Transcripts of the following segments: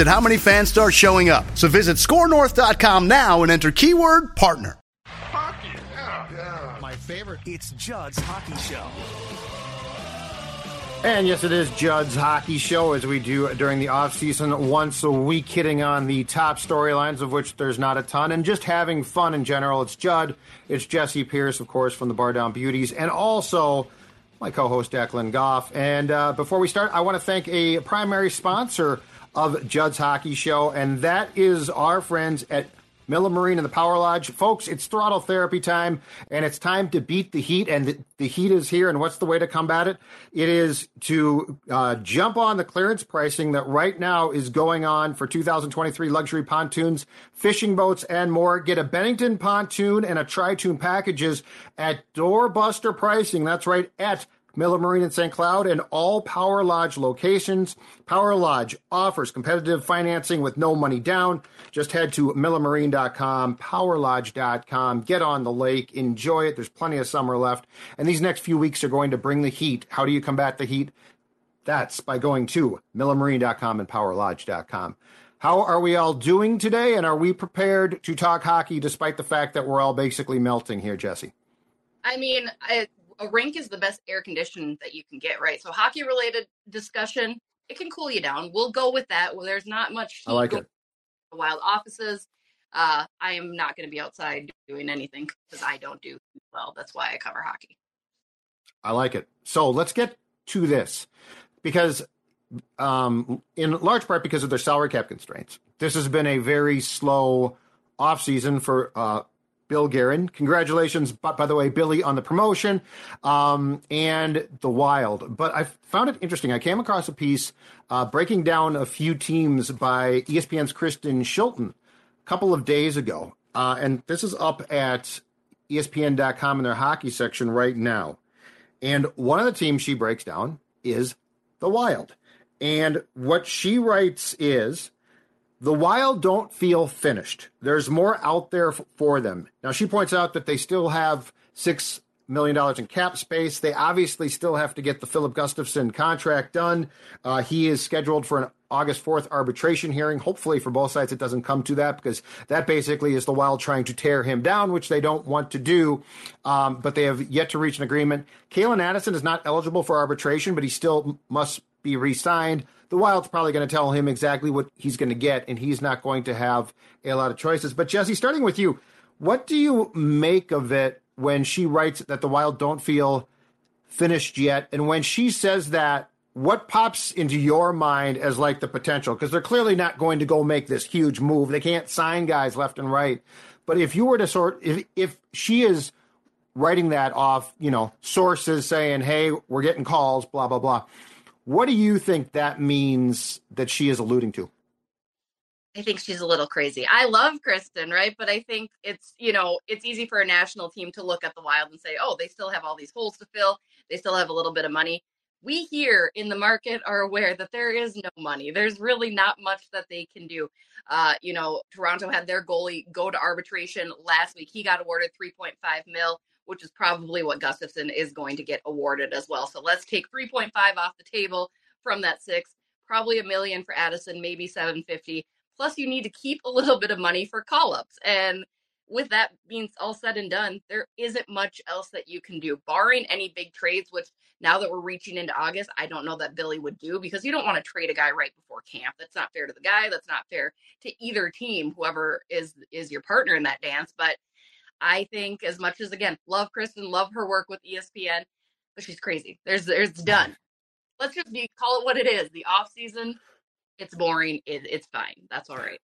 at how many fans start showing up. So visit scorenorth.com now and enter keyword partner. Hockey, yeah, yeah. My favorite. It's Judd's Hockey Show. And yes, it is Judd's Hockey Show, as we do during the offseason once a week, hitting on the top storylines, of which there's not a ton, and just having fun in general. It's Judd, it's Jesse Pierce, of course, from the Bar Down Beauties, and also my co host, Declan Goff. And uh, before we start, I want to thank a primary sponsor of Judd's Hockey Show, and that is our friends at Miller Marine and the Power Lodge. Folks, it's throttle therapy time, and it's time to beat the heat, and the, the heat is here. And what's the way to combat it? It is to uh, jump on the clearance pricing that right now is going on for 2023 luxury pontoons, fishing boats, and more. Get a Bennington pontoon and a Tri-Toon packages at doorbuster pricing. That's right, at Miller Marine in St. Cloud, and all Power Lodge locations. Power Lodge offers competitive financing with no money down. Just head to millermarine.com, powerlodge.com, get on the lake, enjoy it. There's plenty of summer left. And these next few weeks are going to bring the heat. How do you combat the heat? That's by going to millermarine.com and powerlodge.com. How are we all doing today? And are we prepared to talk hockey despite the fact that we're all basically melting here, Jesse? I mean, a rink is the best air condition that you can get, right? So hockey related discussion, it can cool you down. We'll go with that. Well, there's not much. I like it. Wild offices. Uh, I am not going to be outside doing anything because I don't do well. That's why I cover hockey. I like it. So let's get to this because, um, in large part, because of their salary cap constraints, this has been a very slow offseason for uh, Bill Guerin. Congratulations, by, by, the way, Billy, on the promotion um, and the Wild. But I found it interesting. I came across a piece uh, breaking down a few teams by ESPN's Kristen Shilton a couple of days ago. Uh, and this is up at ESPN.com in their hockey section right now. And one of the teams she breaks down is the Wild. And what she writes is the Wild don't feel finished. There's more out there f- for them. Now, she points out that they still have $6 million in cap space. They obviously still have to get the Filip Gustavsson contract done. Uh, he is scheduled for an August 4th arbitration hearing. Hopefully, for both sides, it doesn't come to that because that basically is the Wild trying to tear him down, which they don't want to do. Um, but they have yet to reach an agreement. Calen Addison is not eligible for arbitration, but he still must be re signed the Wild's probably going to tell him exactly what he's going to get, and he's not going to have a lot of choices. But Jesse, starting with you, what do you make of it when she writes that the Wild don't feel finished yet? And when she says that, what pops into your mind as like the potential? Because they're clearly not going to go make this huge move. They can't sign guys left and right. But if you were to sort, if if she is writing that off, you know, sources saying, "Hey, we're getting calls," blah blah blah what do you think that means that she is alluding to? I think she's a little crazy. I love Kristen, right? But I think it's, you know, it's easy for a national team to look at the Wild and say, oh, they still have all these holes to fill. They still have a little bit of money. We here in the market are aware that there is no money. There's really not much that they can do. Uh, you know, Toronto had their goalie go to arbitration last week. He got awarded 3.5 mil which is probably what Gustavsson is going to get awarded as well. So let's take 3.5 off the table from that six, probably a million for Addison, maybe 750. Plus, you need to keep a little bit of money for call ups. And with that being all said and done, there isn't much else that you can do, barring any big trades, which now that we're reaching into August, I don't know that Billy would do because you don't want to trade a guy right before camp. That's not fair to the guy. That's not fair to either team, whoever is is your partner in that dance. But I think as much as again, love Kristen, love her work with ESPN, but she's crazy. There's there's done. Let's just be call it what it is. The off season, it's boring. It, it's fine. That's all right.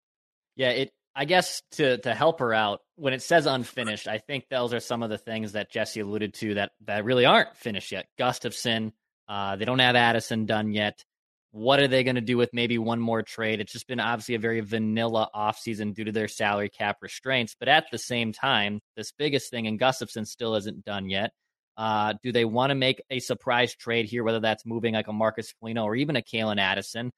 Yeah, it I guess to to help her out, when it says unfinished, I think those are some of the things that Jesse alluded to that that really aren't finished yet. Gustavsson, uh, they don't have Addison done yet. What are they going to do with maybe one more trade? It's just been obviously a very vanilla offseason due to their salary cap restraints. But at the same time, this biggest thing, and Gustavsson still isn't done yet. Uh, do they want to make a surprise trade here, whether that's moving like a Marcus Foligno or even a Calen Addison?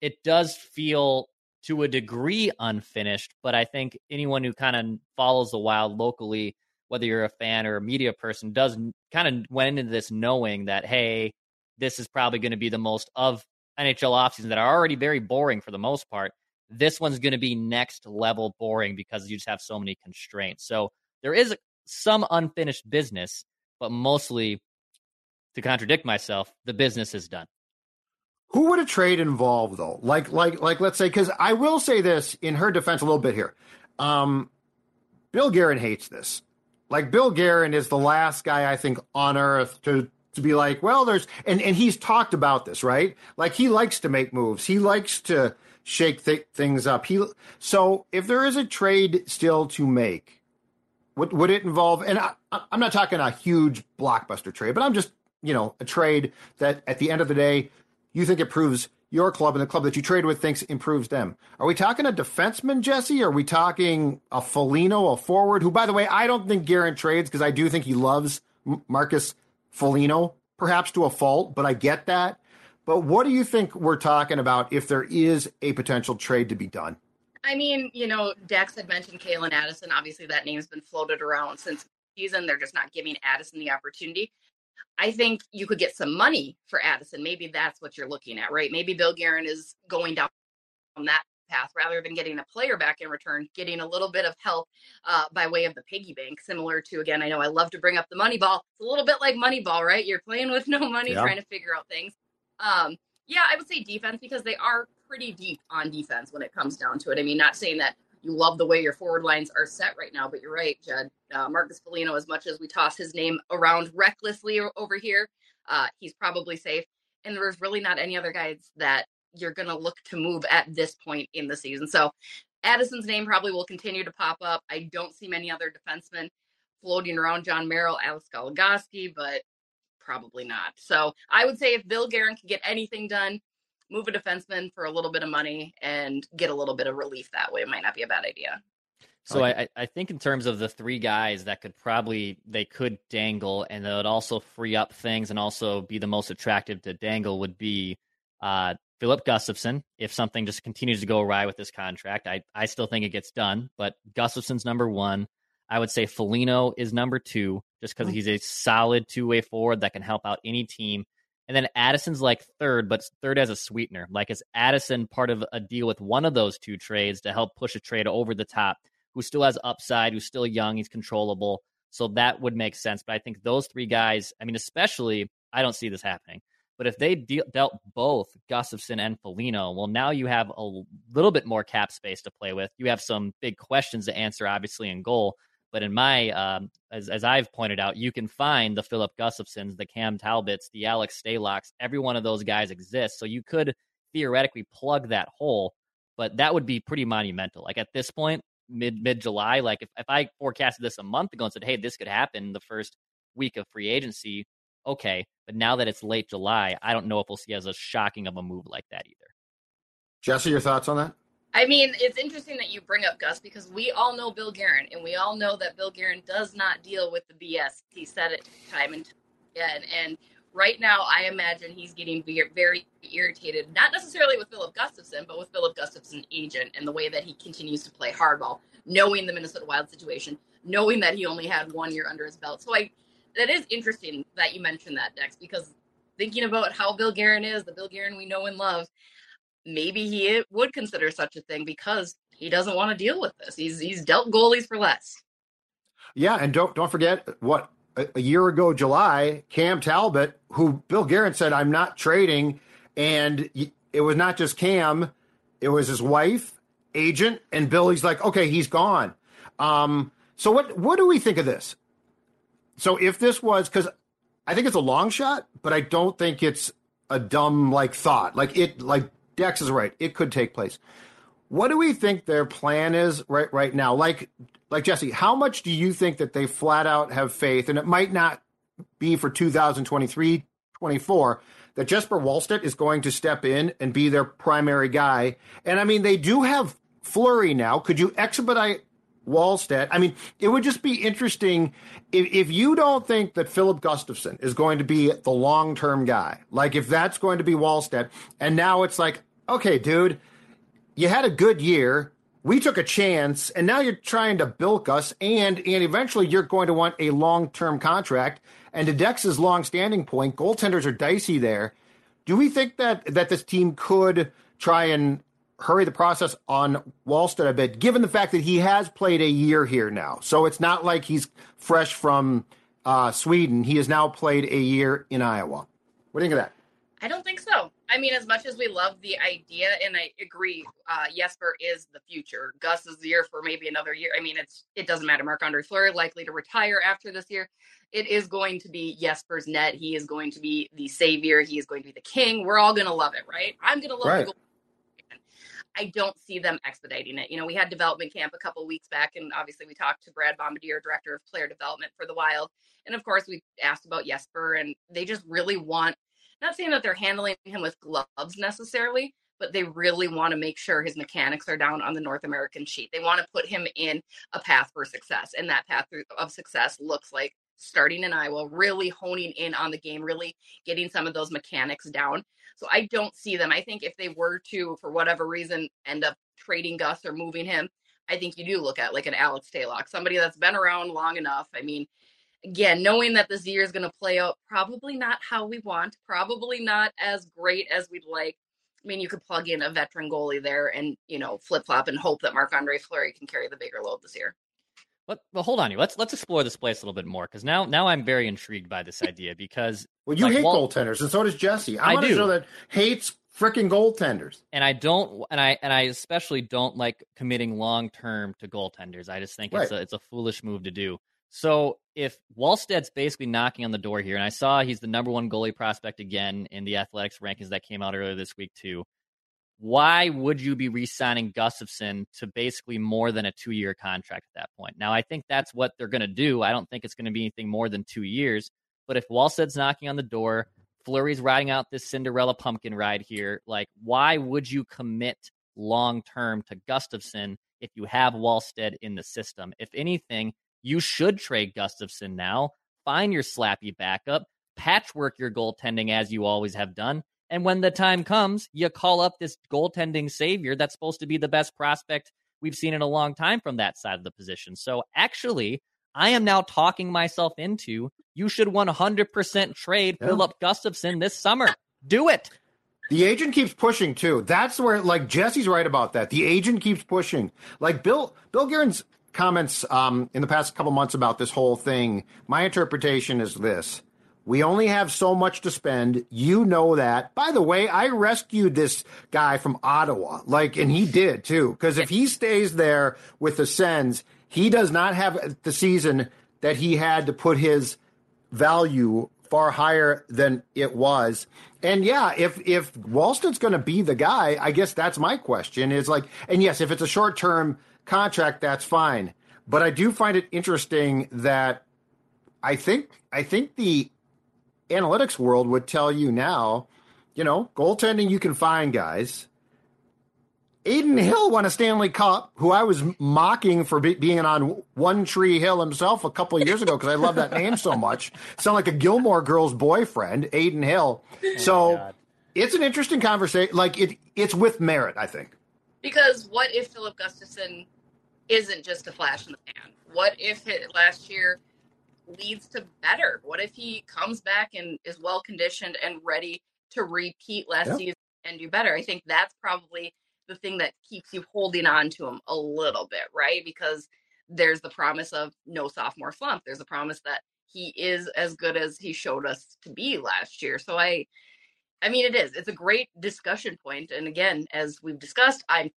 It does feel to a degree unfinished, but I think anyone who kind of follows the Wild locally, whether you're a fan or a media person, does kind of went into this knowing that hey, this is probably going to be the most of NHL offseason that are already very boring for the most part. This one's going to be next level boring because you just have so many constraints. So there is some unfinished business, but mostly, to contradict myself, the business is done. Who would a trade involve though? Like, like, like, let's say, because I will say this in her defense a little bit here. Um, Bill Guerin hates this. Like, Bill Guerin is the last guy I think on earth to to be like, well, there's, and and he's talked about this, right? Like, he likes to make moves. He likes to shake th- things up. He so if there is a trade still to make, would would it involve? And I, I'm not talking a huge blockbuster trade, but I'm just you know a trade that at the end of the day you think improves your club and the club that you trade with thinks improves them. Are we talking a defenseman, Jesse? Are we talking a Foligno, a forward, who, by the way, I don't think Guerin trades because I do think he loves Marcus Foligno, perhaps to a fault, but I get that. But what do you think we're talking about if there is a potential trade to be done? I mean, you know, Dex had mentioned Calen Addison. Obviously, that name's been floated around since season. They're just not giving Addison the opportunity. I think you could get some money for Addison. Maybe that's what you're looking at, right? Maybe Bill Guerin is going down that path rather than getting a player back in return, getting a little bit of help uh, by way of the piggy bank, similar to, again, I know I love to bring up the money ball. It's a little bit like money ball, right? You're playing with no money, yeah. trying to figure out things. Um, yeah, I would say defense because they are pretty deep on defense when it comes down to it. I mean, not saying that you love the way your forward lines are set right now. But you're right, Judd. Uh, Marcus Foligno, as much as we toss his name around recklessly over here, uh, he's probably safe. And there's really not any other guys that you're going to look to move at this point in the season. So Addison's name probably will continue to pop up. I don't see many other defensemen floating around Jon Merrill, Alex Goligoski, but probably not. So I would say if Bill Guerin can get anything done, move a defenseman for a little bit of money and get a little bit of relief that way. It might not be a bad idea. So I, I think in terms of the three guys that could probably they could dangle and that would also free up things and also be the most attractive to dangle would be uh, Filip Gustavsson. If something just continues to go awry with this contract, I I still think it gets done. But Gustavsson's number one. I would say Foligno is number two, just because mm-hmm. he's a solid two way forward that can help out any team. And then Addison's like third, but third as a sweetener. Like is Addison part of a deal with one of those two trades to help push a trade over the top, who still has upside, who's still young, he's controllable. So that would make sense. But I think those three guys, I mean, especially, I don't see this happening. But if they de- dealt both Gustavsson and Foligno, well, now you have a little bit more cap space to play with. You have some big questions to answer, obviously, in goal. But in my, um, as, as I've pointed out, you can find the Filip Gustavssons, the Cam Talbots, the Alex Stalock's. Every one of those guys exists. So you could theoretically plug that hole, but that would be pretty monumental. Like at this point, mid mid July, like if, if I forecasted this a month ago and said, hey, this could happen the first week of free agency, okay. But now that it's late July, I don't know if we'll see as a shocking of a move like that either. Jesse, your thoughts on that? I mean, it's interesting that you bring up Gus because we all know Bill Guerin, and we all know that Bill Guerin does not deal with the BS. He said it time and time again. And right now, I imagine he's getting very irritated, not necessarily with Filip Gustavsson, but with Filip Gustavsson's agent and the way that he continues to play hardball, knowing the Minnesota Wild situation, knowing that he only had one year under his belt. So I, that is interesting that you mentioned that, Dex, because thinking about how Bill Guerin is, the Bill Guerin we know and love, maybe he would consider such a thing because he doesn't want to deal with this. He's he's dealt goalies for less. Yeah, and don't don't forget what a, a year ago, July, Cam Talbot, who Bill Guerin said, "I'm not trading," and it was not just Cam, it was his wife, agent, and Billy's like, "Okay, he's gone." Um, So what what do we think of this? So if this was because I think it's a long shot, but I don't think it's a dumb like thought. Like it like Dex is right. It could take place. What do we think their plan is right right now? Like like Jesse, how much do you think that they flat out have faith and it might not be for 2023 24 that Jesper Wallstedt is going to step in and be their primary guy. And I mean, they do have Fleury now. Could you expedite Wallstedt? I mean, it would just be interesting if, if you don't think that Filip Gustavsson is going to be the long term guy, like if that's going to be Wallstedt, and now it's like, okay, dude, you had a good year. We took a chance, and now you're trying to bilk us, and and eventually you're going to want a long term contract. And to Dex's long-standing point, goaltenders are dicey there. Do we think that that this team could try and hurry the process on Wallstedt a bit, given the fact that he has played a year here now? So it's not like he's fresh from uh, Sweden. He has now played a year in Iowa. What do you think of that? I don't think so. I mean, as much as we love the idea, and I agree, uh, Jesper is the future. Gus is the year for maybe another year. I mean, it's it doesn't matter. Marc Andre Fleury likely to retire after this year. It is going to be Jesper's net. He is going to be the savior. He is going to be the king. We're all going to love it, right? I'm going to love right. it. I don't see them expediting it. You know, we had development camp a couple weeks back, and obviously we talked to Brad Bombardier, director of player development for the Wild, and of course we asked about Jesper, and they just really want not saying that they're handling him with gloves necessarily, but they really want to make sure his mechanics are down on the North American sheet. They want to put him in a path for success. And that path of success looks like starting in Iowa, really honing in on the game, really getting some of those mechanics down. So I don't see them. I think if they were to, for whatever reason, end up trading Gus or moving him, I think you do look at like an Alex Stalock, somebody that's been around long enough. I mean, again, knowing that this year is going to play out probably not how we want, probably not as great as we'd like. I mean, you could plug in a veteran goalie there and, you know, flip flop and hope that Marc Andre Fleury can carry the bigger load this year. But well, hold on, you. Let's let's explore this place a little bit more because now now I'm very intrigued by this idea because well, you like, hate Walt, goaltenders and so does Jesse. I'm I do. show that hates freaking goaltenders. And I don't, and I and I especially don't like committing long term to goaltenders. I just think right. it's a it's a foolish move to do. So if Wallstedt's basically knocking on the door here, and I saw he's the number one goalie prospect again in the athletics rankings that came out earlier this week too. Why would you be re-signing Gustavsson to basically more than a two-year contract at that point? Now, I think that's what they're going to do. I don't think it's going to be anything more than two years. But if Wallstedt's knocking on the door, Fleury's riding out this Cinderella pumpkin ride here, like why would you commit long term to Gustavsson if you have Wallstedt in the system? If anything, you should trade Gustavsson now. Find your slappy backup, patchwork your goaltending as you always have done. And when the time comes, you call up this goaltending savior that's supposed to be the best prospect we've seen in a long time from that side of the position. So actually, I am now talking myself into you should 100% trade yeah. Filip Gustavsson this summer. Do it. The agent keeps pushing too. That's where, like Jesse's right about that. The agent keeps pushing. Like Bill, Bill Guerin's comments um, in the past couple months about this whole thing. My interpretation is this: we only have so much to spend. You know that. By the way, I rescued this guy from Ottawa, like, and he did too. Because if he stays there with the Sens, he does not have the season that he had to put his value far higher than it was. And yeah, if if Wallstedt's going to be the guy, I guess that's my question. Is like, and yes, if it's a short term contract, that's fine. But I do find it interesting that I think I think the analytics world would tell you now, you know, goaltending you can find guys. Adin Hill won a Stanley Cup, who I was mocking for be- being on One Tree Hill himself a couple of years ago because I love that name so much. Sound like a Gilmore Girls boyfriend, Adin Hill. Oh so it's an interesting conversation. Like it, it's with merit, I think. Because what if Filip Gustavsson isn't just a flash in the pan? What if it, last year leads to better? What if he comes back and is well conditioned and ready to repeat last yeah. season and do better? I think that's probably the thing that keeps you holding on to him a little bit, right? Because there's the promise of no sophomore slump. There's a promise that he is as good as he showed us to be last year. So I I mean it is. It's a great discussion point. And again, as we've discussed, I'm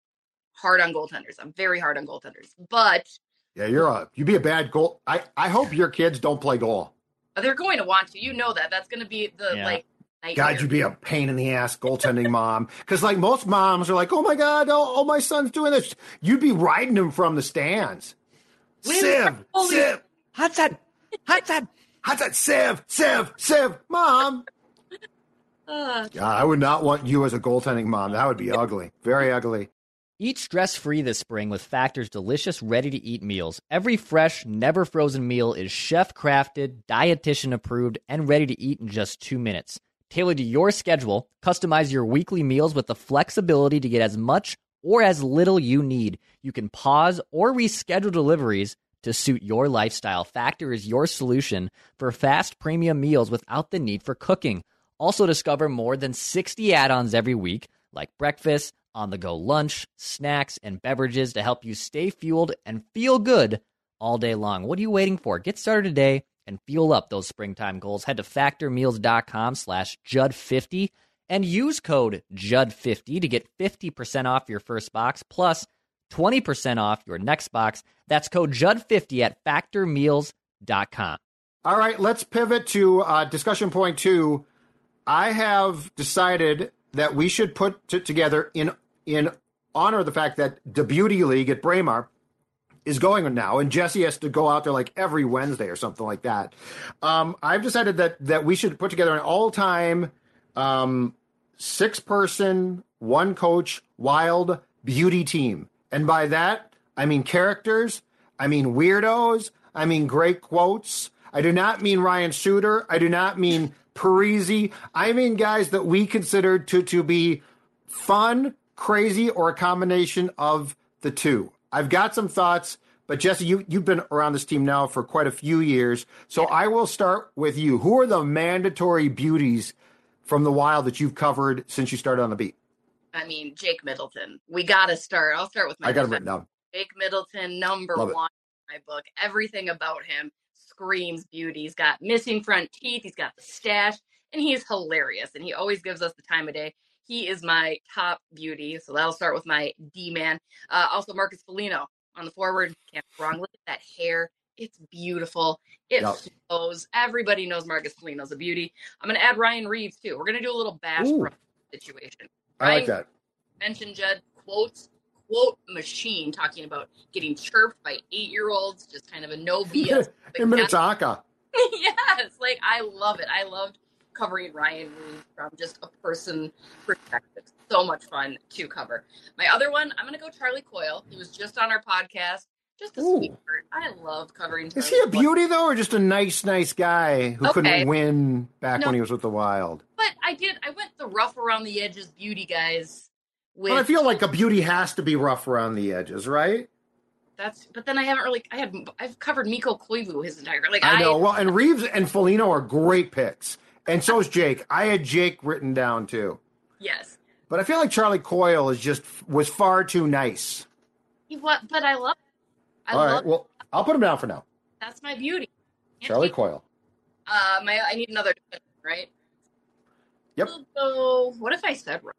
hard on goaltenders. I'm very hard on goaltenders. But Yeah, you're a you'd be a bad goal. I I hope your kids don't play goal. They're going to want to. You know that. That's going to be the Yeah. like. Nightmare. God, you'd be a pain in the ass goaltending mom. Because like most moms are like, oh my God, oh, oh my son's doing this. You'd be riding him from the stands. Where's Siv, Holy- Siv, Hot that, hot that. how's that? Siv, Siv, Siv, mom. Uh, God, I would not want you as a goaltending mom. That would be ugly. Very ugly. Eat stress free this spring with Factor's delicious, ready to eat meals. Every fresh, never frozen meal is chef crafted, dietitian approved, and ready to eat in just two minutes. Tailored to your schedule, customize your weekly meals with the flexibility to get as much or as little you need. You can pause or reschedule deliveries to suit your lifestyle. Factor is your solution for fast premium meals without the need for cooking. Also, discover more than 60 add ons every week, like breakfast, on the go lunch, snacks, and beverages to help you stay fueled and feel good all day long. What are you waiting for? Get started today and fuel up those springtime goals. Head to factormeals.com slash Judd50 and use code Judd50 to get 50% off your first box plus 20% off your next box. That's code Judd50 at factormeals.com. All right, let's pivot to uh, discussion point two. I have decided that we should put t- together in in honor of the fact that the Beauty League at Braemar is going on now, and Jesse has to go out there like every Wednesday or something like that. Um, I've decided that that we should put together an all time um, six person, one coach, wild beauty team, and by that I mean characters, I mean weirdos, I mean great quotes. I do not mean Ryan Suter. I do not mean Parise. I mean guys that we consider to to be fun, crazy, or a combination of the two. I've got some thoughts, but Jesse, you you've been around this team now for quite a few years, so I will start with you. Who are the mandatory beauties from the Wild that you've covered since you started on the beat? I mean, Jake Middleton. We got to start. I'll start with my I got defense. written down. Jake Middleton, number Love it. one in my book. Everything about him screams beauty. He's got missing front teeth. He's got the stash, and he's hilarious. And he always gives us the time of day. He is my top beauty. So that'll start with my D man. Uh, also, Marcus Foligno on the forward. Can't go wrong. Look at that hair. It's beautiful. It Yep. flows. Everybody knows Marcus Foligno's a beauty. I'm going to add Ryan Reaves, too. We're going to do a little bash situation. I like that. mentioned Judd quotes quote machine talking about getting chirped by eight year olds, just kind of a no BS. In Minnetonka. yes, like I love it. I loved covering Ryan Reaves from just a person perspective. So much fun to cover. My other one, I'm gonna go Charlie Coyle. He was just on our podcast. Just a Ooh. sweetheart. I love covering. Is he a beauty though, or just a nice, nice guy who Okay. couldn't win back No. when he was with the Wild? But I did. I went the rough around the edges beauty guys. With But I feel like a beauty has to be rough around the edges, right? that's. But then I haven't really. I had. I've covered Mikko Koivu his entire. Like I know. Well, and Reaves and Foligno are great picks, and so is Jake. I had Jake written down too, Yes. but I feel like Charlie Coyle is just was far too nice. What? But I love. I All love. right, well, I'll put him down for now. that's my beauty. Charlie take- Coyle. Uh, my. I need another. Right. Yep. So what if I said Ryan?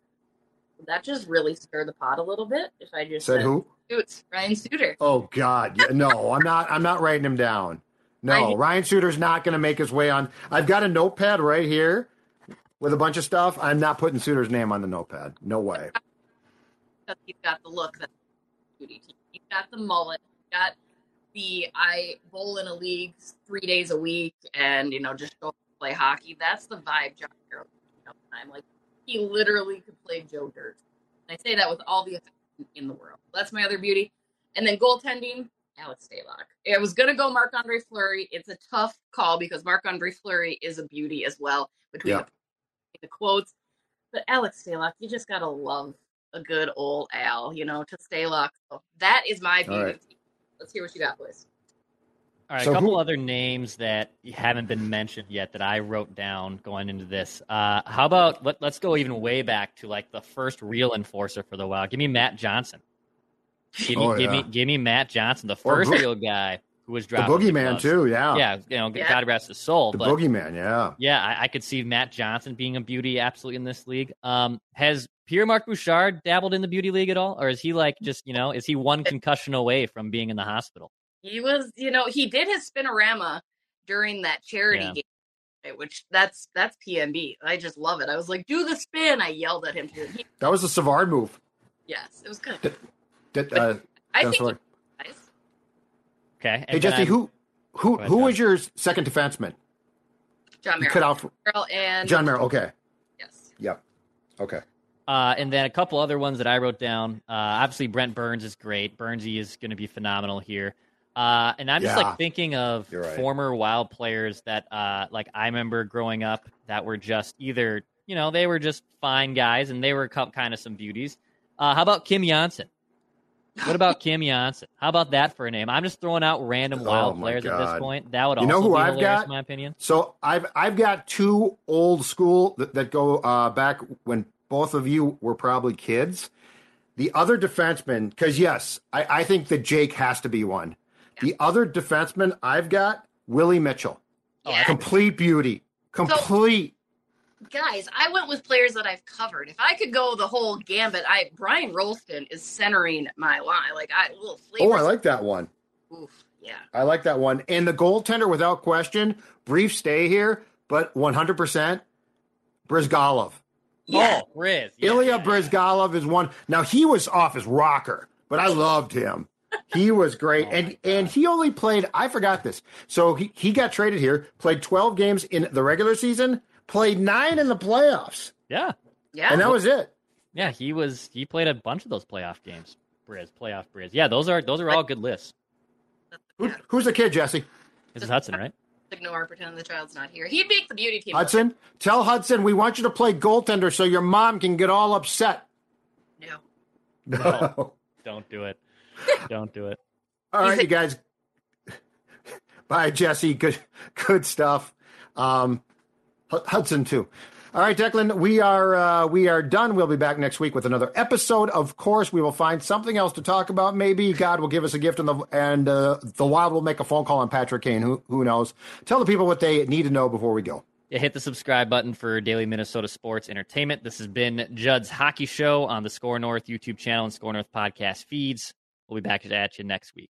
That just really stir the pot a little bit? If I just Said who? Suits, Ryan Suter. Oh God, yeah, no, I'm not. I'm not writing him down. No, I- Ryan Suter's not going to make his way on. I've got a notepad right here with a bunch of stuff. I'm not putting Suter's name on the notepad. No way. he's got the look that. He's got the mullet. He's got the I bowl in a league three days a week and you know just go play hockey. That's the vibe John Carroll all the time. Like he literally could play Joe Dirt. And I say that with all the affection in the world. That's my other beauty. And then goaltending, Alex Stalock. I was gonna go Marc Andre Fleury. It's a tough call because Marc Andre Fleury is a beauty as well between Yeah. the, the quotes. But Alex Stalock, you just gotta love a good old Al, you know, to Stalock. So that is my beauty. right. Let's hear what you got, boys. All right, So a couple who- other names that haven't been mentioned yet that I wrote down going into this. Uh, how about let, let's go even way back to like the first real enforcer for the Wild. Give me Matt Johnson. Give me, Oh, give yeah. me, give me Matt Johnson, the first Bo- real guy who was The dropped. with boogeyman gloves. too. Yeah. Yeah, you know, Yeah. God rest his soul. The but boogeyman. Yeah. yeah, I, I could see Matt Johnson being a beauty absolutely in this league. Um, has Pierre Marc Bouchard dabbled in the beauty league at all, or is he like just you know is he one concussion away from being in the hospital? He was, you know, he did his spinorama during that charity Yeah. game, which that's that's PMB. I just love it. I was like, "Do the spin!" I yelled at him to. He, That was a Savard move. yes, it was good. Did, uh, I think Savard. he- nice. Okay. Hey Jesse, I'm- who who ahead, who John. was your second defenseman? John You Merrill. cut out for Merrill and Jon Merrill. Okay. Yes. Yep. Okay. Uh, and then a couple other ones that I wrote down. Uh, obviously, Brent Burns is great. Burnsy is going to be phenomenal here. Uh, and I'm just Yeah. like thinking of right. former Wild players that, uh, like I remember growing up, that were just either you know they were just fine guys and they were kind of some beauties. Uh, how about Kim Johnsson? What about Kim Johnsson? How about that for a name? I'm just throwing out random Oh Wild players at this point. That would You know also who be I've got? in my opinion. So I've I've got two old school that, that go uh, back when both of you were probably kids. The other defenseman, because yes, I, I think that Jake has to be one. The other defenseman I've got Willie Mitchell, Yeah. Oh, complete beauty, complete. guys, I went with players that I've covered. If I could go the whole gambit, I Brian Rolston is centering my line. Like I little flavor. oh, I like that one. Oof, yeah. I like that one. And the goaltender, without question, brief stay here, but 100%, Bryzgalov. Oh, yeah. Oh, Riz. Yeah. Ilya Bryzgalov is one. Now he was off his rocker, but I loved him. He was great, oh and and he only played. I forgot this. So he he got traded here. Played twelve games in the regular season. Played nine in the playoffs, Yeah. Yeah. and that was it. Yeah, he was. He played a bunch of those playoff games. Bryz, playoff Bryz. Yeah, those are those are all good lists. Who, who's the kid, Jesse This is Hudson, right? ignore, pretend the child's not here. He'd make the beauty team. Hudson? Tell Hudson we want you to play goaltender so your mom can get all upset. No. No. Don't do it. Don't do it. All right, you guys. Bye, Jesse. Good, good stuff. Um, Hudson too. All right, Declan. We are uh, we are done. We'll be back next week with another episode. Of course, we will find something else to talk about. Maybe God will give us a gift, and the and uh, the Wild will make a phone call on Patrick Kane. Who who knows? Tell the people what they need to know before we go. Yeah, hit the subscribe button for daily Minnesota sports entertainment. This has been Judd's Hockey Show on the Score North YouTube channel and Score North podcast feeds. We'll be back at you next week.